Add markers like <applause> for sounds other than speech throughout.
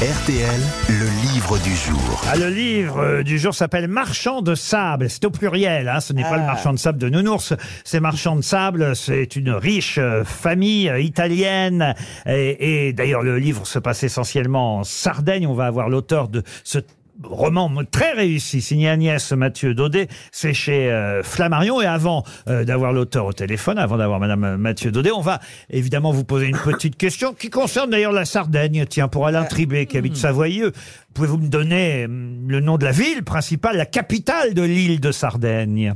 RTL, le livre du jour. Ah, le livre euh, du jour s'appelle Marchand de sable. C'est au pluriel, hein, ce n'est pas le marchand de sable de Nounours. C'est Marchand de sable, c'est une riche euh, famille euh, italienne. Et, et d'ailleurs, le livre se passe essentiellement en Sardaigne. On va avoir l'auteur de ce roman très réussi, signé Agnès Mathieu Daudet, c'est chez euh, Flammarion. Et avant euh, d'avoir l'auteur au téléphone, avant d'avoir Madame Mathieu Daudet, on va évidemment vous poser une petite question qui concerne d'ailleurs la Sardaigne. Tiens, pour Alain Tribé, qui habite Savoyeux, pouvez-vous me donner hum, le nom de la ville principale, la capitale de l'île de Sardaigne?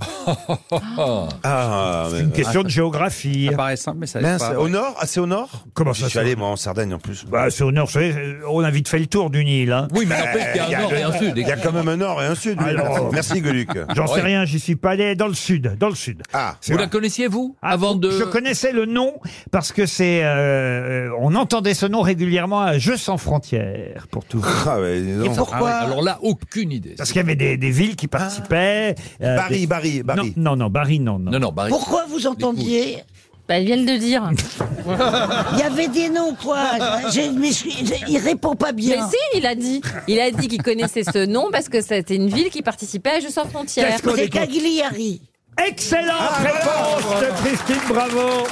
Ah, C'est une question de géographie. Ça paraît simple, mais ça mince, l'est pas. au nord? Ah, c'est au nord? Comment J'y ça suis se- allé, moi, en Sardaigne, en plus. Bah, c'est au nord, vous savez, on a vite fait le tour d'une île. Hein. Oui, mais n'empêche qu'il y a Il y a- un nord et un sud. Il y a quand même un nord et un sud. oui. Alors- <laughs> Merci, Gueluc. J'en sais rien, j'y suis pas allé. Dans le sud, dans le sud. Ah, Vous la connaissiez, vous Ah, Avant de. Je connaissais le nom parce que c'est, euh, on entendait ce nom régulièrement à Jeux sans frontières, pour tout. vous dire. ah ouais, dis donc. Ah ouais, alors là, aucune idée. Parce qu'il y avait des, des villes qui participaient. euh, Barry, des- Barry, Barry. Non, non, non, Barry, non, non. Non, non, Barry. Pourquoi vous entendiez Bah, ils viennent de dire. Il y avait des noms, quoi. Je me suis- je- il répond pas Mais bien. si, il a dit. Il a dit qu'il connaissait ce nom parce que c'était une ville qui participait à Jeux sans frontières. Qu'est-ce qu'on C'est écoute Cagliari. Excellente réponse de Christine Bravo.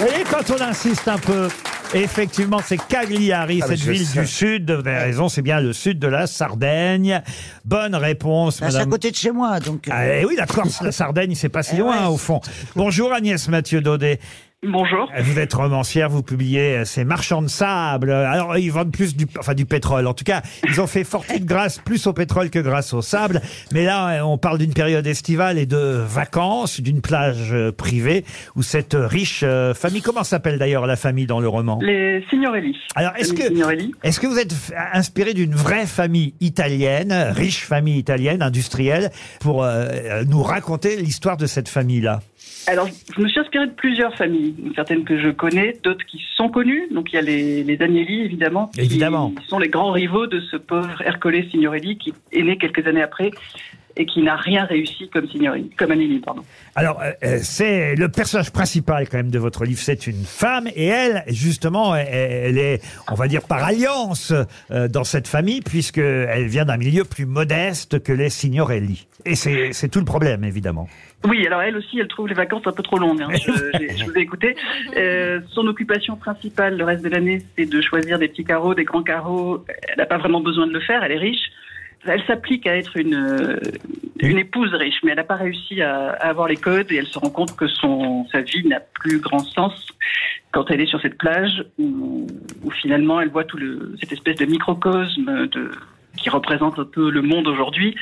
Vous voyez, quand on insiste un peu, effectivement, c'est Cagliari, Ah, mais cette je ville sais. du sud. Vous avez raison, c'est bien le sud de la Sardaigne. Bonne réponse, Ah, C'est à madame. côté de chez moi, donc. euh, Ah, eh oui, la Corse, la Sardaigne, c'est pas si Eh loin, ouais. au fond. Bonjour Agnès Mathieu Daudet. Bonjour. Vous êtes romancière, vous publiez euh, ces marchands de sable. Alors, ils vendent plus du, enfin, du pétrole. En tout cas, ils ont fait fortune <laughs> grâce plus au pétrole que grâce au sable. Mais là, euh, on parle d'une période estivale et de vacances, d'une plage euh, privée où cette riche famille, comment s'appelle d'ailleurs la famille dans le roman? Les Signorelli. Alors, est-ce que, est-ce que vous êtes inspiré d'une vraie famille italienne, riche famille italienne, industrielle, pour euh, nous raconter l'histoire de cette famille-là? Alors, je me suis inspirée de plusieurs familles, certaines que je connais, d'autres qui sont connues. Donc, il y a les, les Agnelli, évidemment, qui sont les grands rivaux de ce pauvre Ercole Signorelli qui est né quelques années après et qui n'a rien réussi comme Signorelli, comme Agnelli, pardon. Alors, euh, euh, c'est le personnage principal quand même de votre livre, c'est une femme et elle, justement, elle, est, on va dire, par alliance euh, dans cette famille puisque elle vient d'un milieu plus modeste que les Signorelli. Et c'est tout le problème, évidemment. Oui, alors elle aussi, elle trouve les vacances un peu trop longues. hein. <laughs> Je, je vous ai écouté. <laughs> Euh, son occupation principale le reste de l'année, c'est de choisir des petits carreaux, des grands carreaux. Elle n'a pas vraiment besoin de le faire, elle est riche. Elle s'applique à être une, une épouse riche, mais elle n'a pas réussi à, à avoir les codes et elle se rend compte que son, sa vie n'a plus grand sens quand elle est sur cette plage où, où finalement elle voit tout le, cette espèce de microcosme de, qui représente un peu le monde aujourd'hui.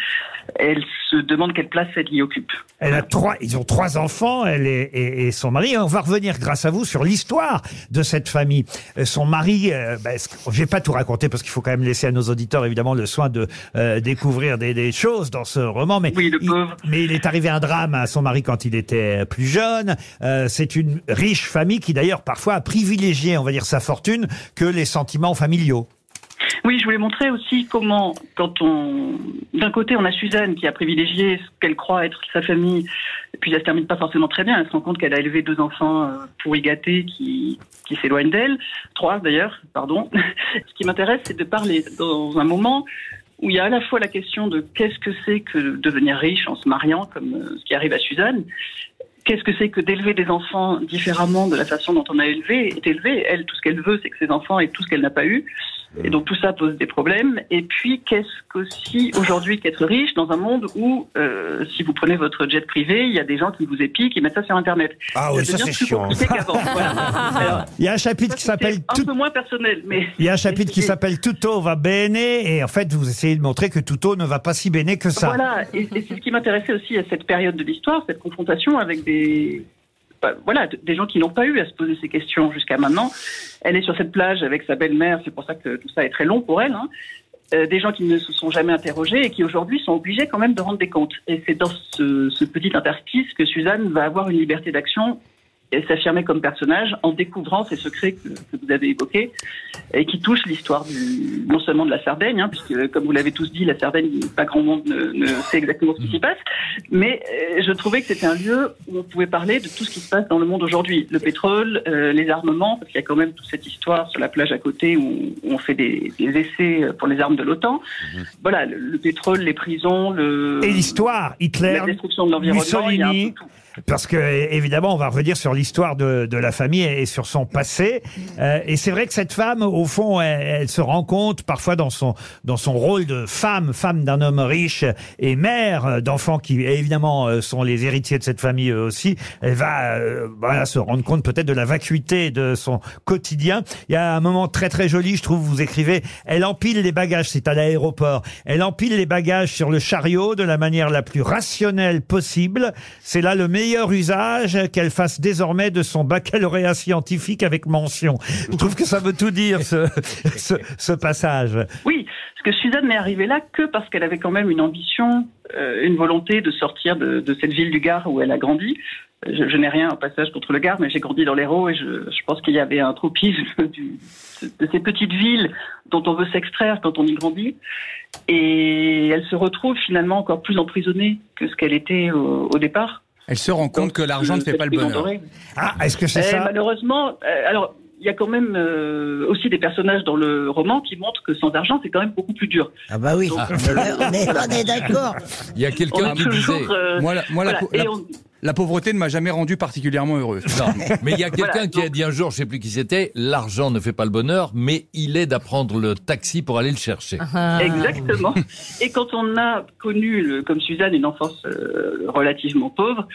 Elle se demande quelle place elle y occupe. Elle a trois, ils ont trois enfants, elle et, et- et son mari. Et on va revenir, grâce à vous, sur l'histoire de cette famille. Euh, Son mari, euh, ben, je vais pas tout raconter parce qu'il faut quand même laisser à nos auditeurs évidemment le soin de euh, découvrir des, des choses dans ce roman. Mais Oui, le il, pauvre. mais il est arrivé un drame à son mari quand il était plus jeune. Euh, C'est une riche famille qui d'ailleurs parfois a privilégié, on va dire, sa fortune que les sentiments familiaux. Oui, je voulais montrer aussi comment, quand on, d'un côté, on a Suzanne qui a privilégié ce qu'elle croit être sa famille, et puis elle se termine pas forcément très bien. Elle se rend compte qu'elle a élevé deux enfants euh, pour y qui, qui s'éloignent d'elle, trois d'ailleurs, pardon. <laughs> ce qui m'intéresse, c'est de parler dans un moment où il y a à la fois la question de qu'est-ce que c'est que de devenir riche en se mariant, comme euh, ce qui arrive à Suzanne. Qu'est-ce que c'est que d'élever des enfants différemment de la façon dont on a élevé, est élevé Elle, tout ce qu'elle veut, c'est que ses enfants aient tout ce qu'elle n'a pas eu. Et donc tout ça pose des problèmes. Et puis qu'est-ce qu'aussi aujourd'hui qu'être riche dans un monde où, euh, si vous prenez votre jet privé, il y a des gens qui vous épient, qui mettent ça sur Internet? Ah oui, ça, devient c'est chiant. Voilà. <laughs> Il y a un chapitre ça, qui s'appelle un peu moins personnel, mais <laughs> Il y a un chapitre qui s'appelle Tutto va bene et en fait vous essayez de montrer que Tutto ne va pas si bene que ça. Voilà, et, et c'est ce qui m'intéressait aussi à cette période de l'histoire, cette confrontation avec des, voilà, des gens qui n'ont pas eu à se poser ces questions jusqu'à maintenant. Elle est sur cette plage avec sa belle-mère, c'est pour ça que tout ça est très long pour elle. Hein. Euh, des gens qui ne se sont jamais interrogés et qui aujourd'hui sont obligés quand même de rendre des comptes. Et c'est dans ce petit interstice que Suzanne va avoir une liberté d'action elle s'affirmer comme personnage en découvrant ces secrets que, que vous avez évoqués et qui touchent l'histoire du non seulement de la Sardaigne, hein, puisque comme vous l'avez tous dit, la Sardaigne, pas grand monde ne, ne sait exactement ce qui s'y passe, mais euh, je trouvais que c'était un lieu où on pouvait parler de tout ce qui se passe dans le monde aujourd'hui, le pétrole, euh, les armements, parce qu'il y a quand même toute cette histoire sur la plage à côté où, où on fait des, des essais pour les armes de l'OTAN. Voilà, le, le pétrole, les prisons, le Et l'histoire, Hitler, la destruction de l'environnement, il y a un peu Mussolini. tout. Parce que évidemment, on va revenir sur l'histoire de, de la famille et sur son passé. Euh, et c'est vrai que cette femme, au fond, elle, elle se rend compte parfois dans son dans son rôle de femme, femme d'un homme riche et mère d'enfants qui évidemment euh, sont les héritiers de cette famille aussi. Elle va euh, voilà, se rendre compte peut-être de la vacuité de son quotidien. Il y a un moment très très joli, je trouve. Vous écrivez, elle empile les bagages, c'est à l'aéroport. Elle empile les bagages sur le chariot de la manière la plus rationnelle possible. C'est là le meilleur usage qu'elle fasse désormais de son baccalauréat scientifique avec mention. Je trouve que ça veut tout dire, <laughs> ce, passage. Oui, parce que Suzanne n'est arrivée là que parce qu'elle avait quand même une ambition, euh, une volonté de sortir de, cette ville du Gard où elle a grandi. Je, je n'ai rien au passage contre le Gard, mais j'ai grandi dans l'Hérault et je, pense qu'il y avait un tropisme <laughs> de ces petites villes dont on veut s'extraire quand on y grandit. Et elle se retrouve finalement encore plus emprisonnée que ce qu'elle était au départ. Elle se rend compte que l'argent ne fait pas le bonheur. Ah, est-ce que c'est Eh, ça Malheureusement, euh, alors il y a quand même euh, aussi des personnages dans le roman qui montrent que sans argent, c'est quand même beaucoup plus dur. Ah bah oui, Donc, on est, on est- on est d'accord. <laughs> Il y a quelqu'un qui toujours, disait. euh, Moi, la, moi, voilà, la- on- la pauvreté ne m'a jamais rendu particulièrement heureux. Non, mais il y a quelqu'un Voilà, qui a dit un jour, je sais plus qui c'était, l'argent ne fait pas le bonheur, mais il est d'apprendre le taxi pour aller le chercher. Ah. Exactement. Et quand on a connu, le- comme Suzanne, une enfance euh, relativement pauvre,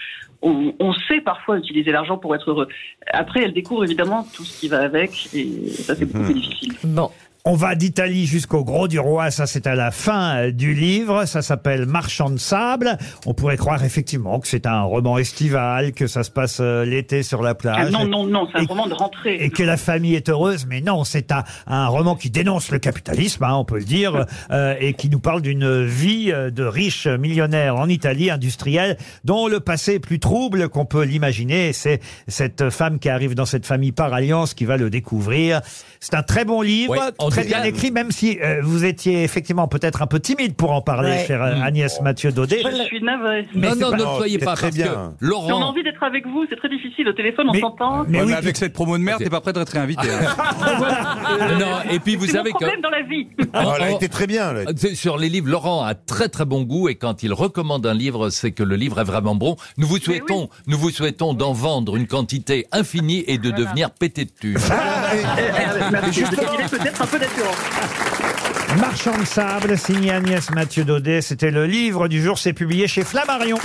on, on sait parfois utiliser l'argent pour être heureux. Après, elle découvre évidemment tout ce qui va avec, et ça c'est beaucoup plus difficile. Bon. On va d'Italie jusqu'au Gros du Roi, ça c'est à la fin euh, du livre, ça s'appelle Marchand de sable. On pourrait croire effectivement que c'est un roman estival, que ça se passe euh, l'été sur la Ah, plage. non, non, non, c'est un Et- roman de rentrée. Et que la famille est heureuse, mais non, c'est un, un roman qui dénonce le capitalisme, hein, on peut le dire, <laughs> euh, et qui nous parle d'une vie euh, de riches millionnaires en Italie industrielle, dont le passé est plus trouble qu'on peut l'imaginer. C'est cette femme qui arrive dans cette famille par alliance qui va le découvrir. C'est un très bon livre, Ouais, en très bien écrit, même si euh, vous étiez effectivement peut-être un peu timide pour en parler, Ouais. chère euh, Agnès Mathieu Daudet. Je suis navrée. Mais non, c'est non, pas- ne Oh, soyez c'est pas très parce bien. que on a Laurent. envie d'être avec vous, c'est très difficile. Au téléphone, on Mais- s'entend. mais Ouais, oui, mais avec cette promo de merde, t'es pas prêt d'être réinvité. <laughs> Non, et puis vous C'est mon savez que problème dans la vie. Oh, elle a en- été très bien. là. C'est Sur les livres, Laurent a très très bon goût et quand il recommande un livre, c'est que le livre est vraiment bon. Nous vous souhaitons, nous vous souhaitons d'en vendre une quantité infinie et de devenir pété de thunes. Euh, Merci. Je dirais peut-être un peu Marchand de sable, signé Agnès Mathieu Daudet. C'était le livre du jour, c'est publié chez Flammarion.